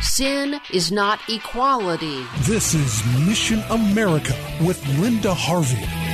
Sin is not equality. This is Mission America with Linda Harvey.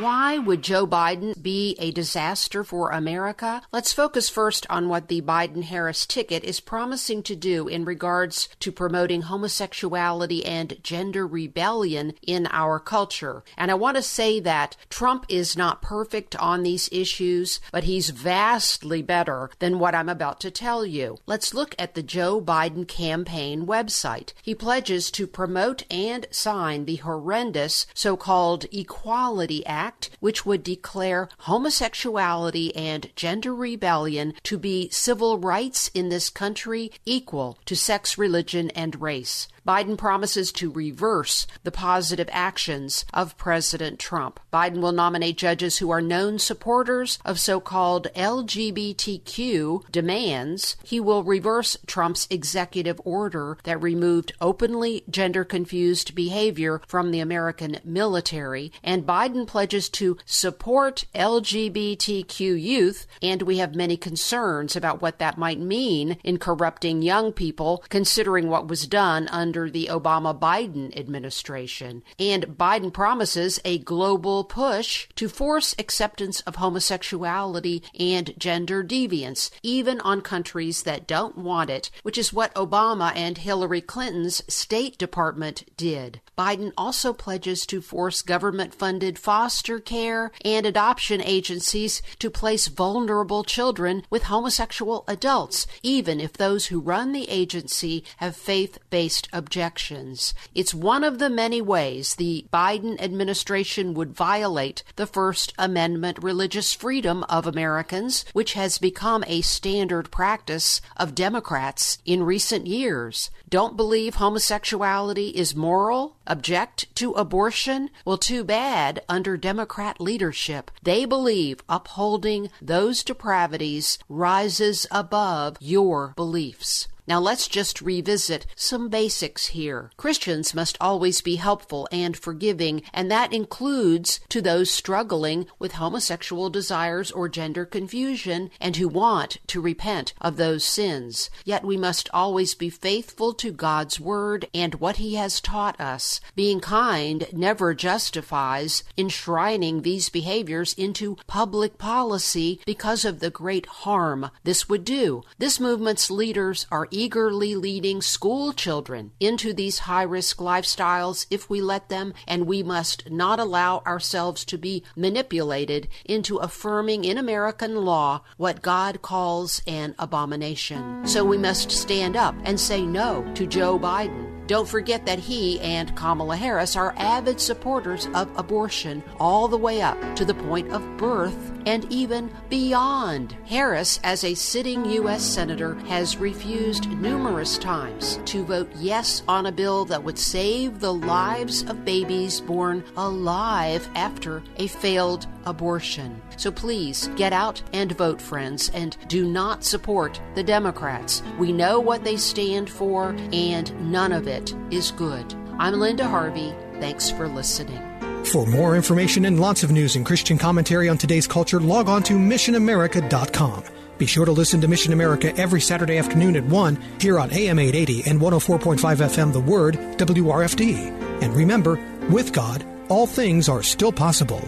Why would Joe Biden be a disaster for America? Let's focus first on what the Biden Harris ticket is promising to do in regards to promoting homosexuality and gender rebellion in our culture. And I want to say that Trump is not perfect on these issues, but he's vastly better than what I'm about to tell you. Let's look at the Joe Biden campaign website. He pledges to promote and sign the horrendous so called Equality Act Act, which would declare homosexuality and gender rebellion to be civil rights in this country equal to sex, religion, and race. Biden promises to reverse the positive actions of President Trump. Biden will nominate judges who are known supporters of so called LGBTQ demands. He will reverse Trump's executive order that removed openly gender confused behavior from the American military. And Biden pledges to support LGBTQ youth. And we have many concerns about what that might mean in corrupting young people, considering what was done under under the Obama Biden administration. And Biden promises a global push to force acceptance of homosexuality and gender deviance, even on countries that don't want it, which is what Obama and Hillary Clinton's State Department did. Biden also pledges to force government funded foster care and adoption agencies to place vulnerable children with homosexual adults, even if those who run the agency have faith based objections. It's one of the many ways the Biden administration would violate the First Amendment religious freedom of Americans, which has become a standard practice of Democrats in recent years. Don't believe homosexuality is moral? Object to abortion? Well, too bad under Democrat leadership. They believe upholding those depravities rises above your beliefs. Now let's just revisit some basics here. Christians must always be helpful and forgiving, and that includes to those struggling with homosexual desires or gender confusion and who want to repent of those sins. Yet we must always be faithful to God's Word and what He has taught us. Being kind never justifies enshrining these behaviors into public policy because of the great harm this would do. This movement's leaders are eagerly leading school children into these high risk lifestyles if we let them, and we must not allow ourselves to be manipulated into affirming in American law what God calls an abomination. So we must stand up and say no to Joe Biden. Don't forget that he and Kamala Harris are avid supporters of abortion all the way up to the point of birth and even beyond. Harris, as a sitting U.S. Senator, has refused numerous times to vote yes on a bill that would save the lives of babies born alive after a failed abortion. So please get out and vote, friends, and do not support the Democrats. We know what they stand for, and none of it is good. I'm Linda Harvey. Thanks for listening. For more information and lots of news and Christian commentary on today's culture, log on to missionamerica.com. Be sure to listen to Mission America every Saturday afternoon at 1 here on AM 880 and 104.5 FM The Word, WRFD. And remember, with God, all things are still possible.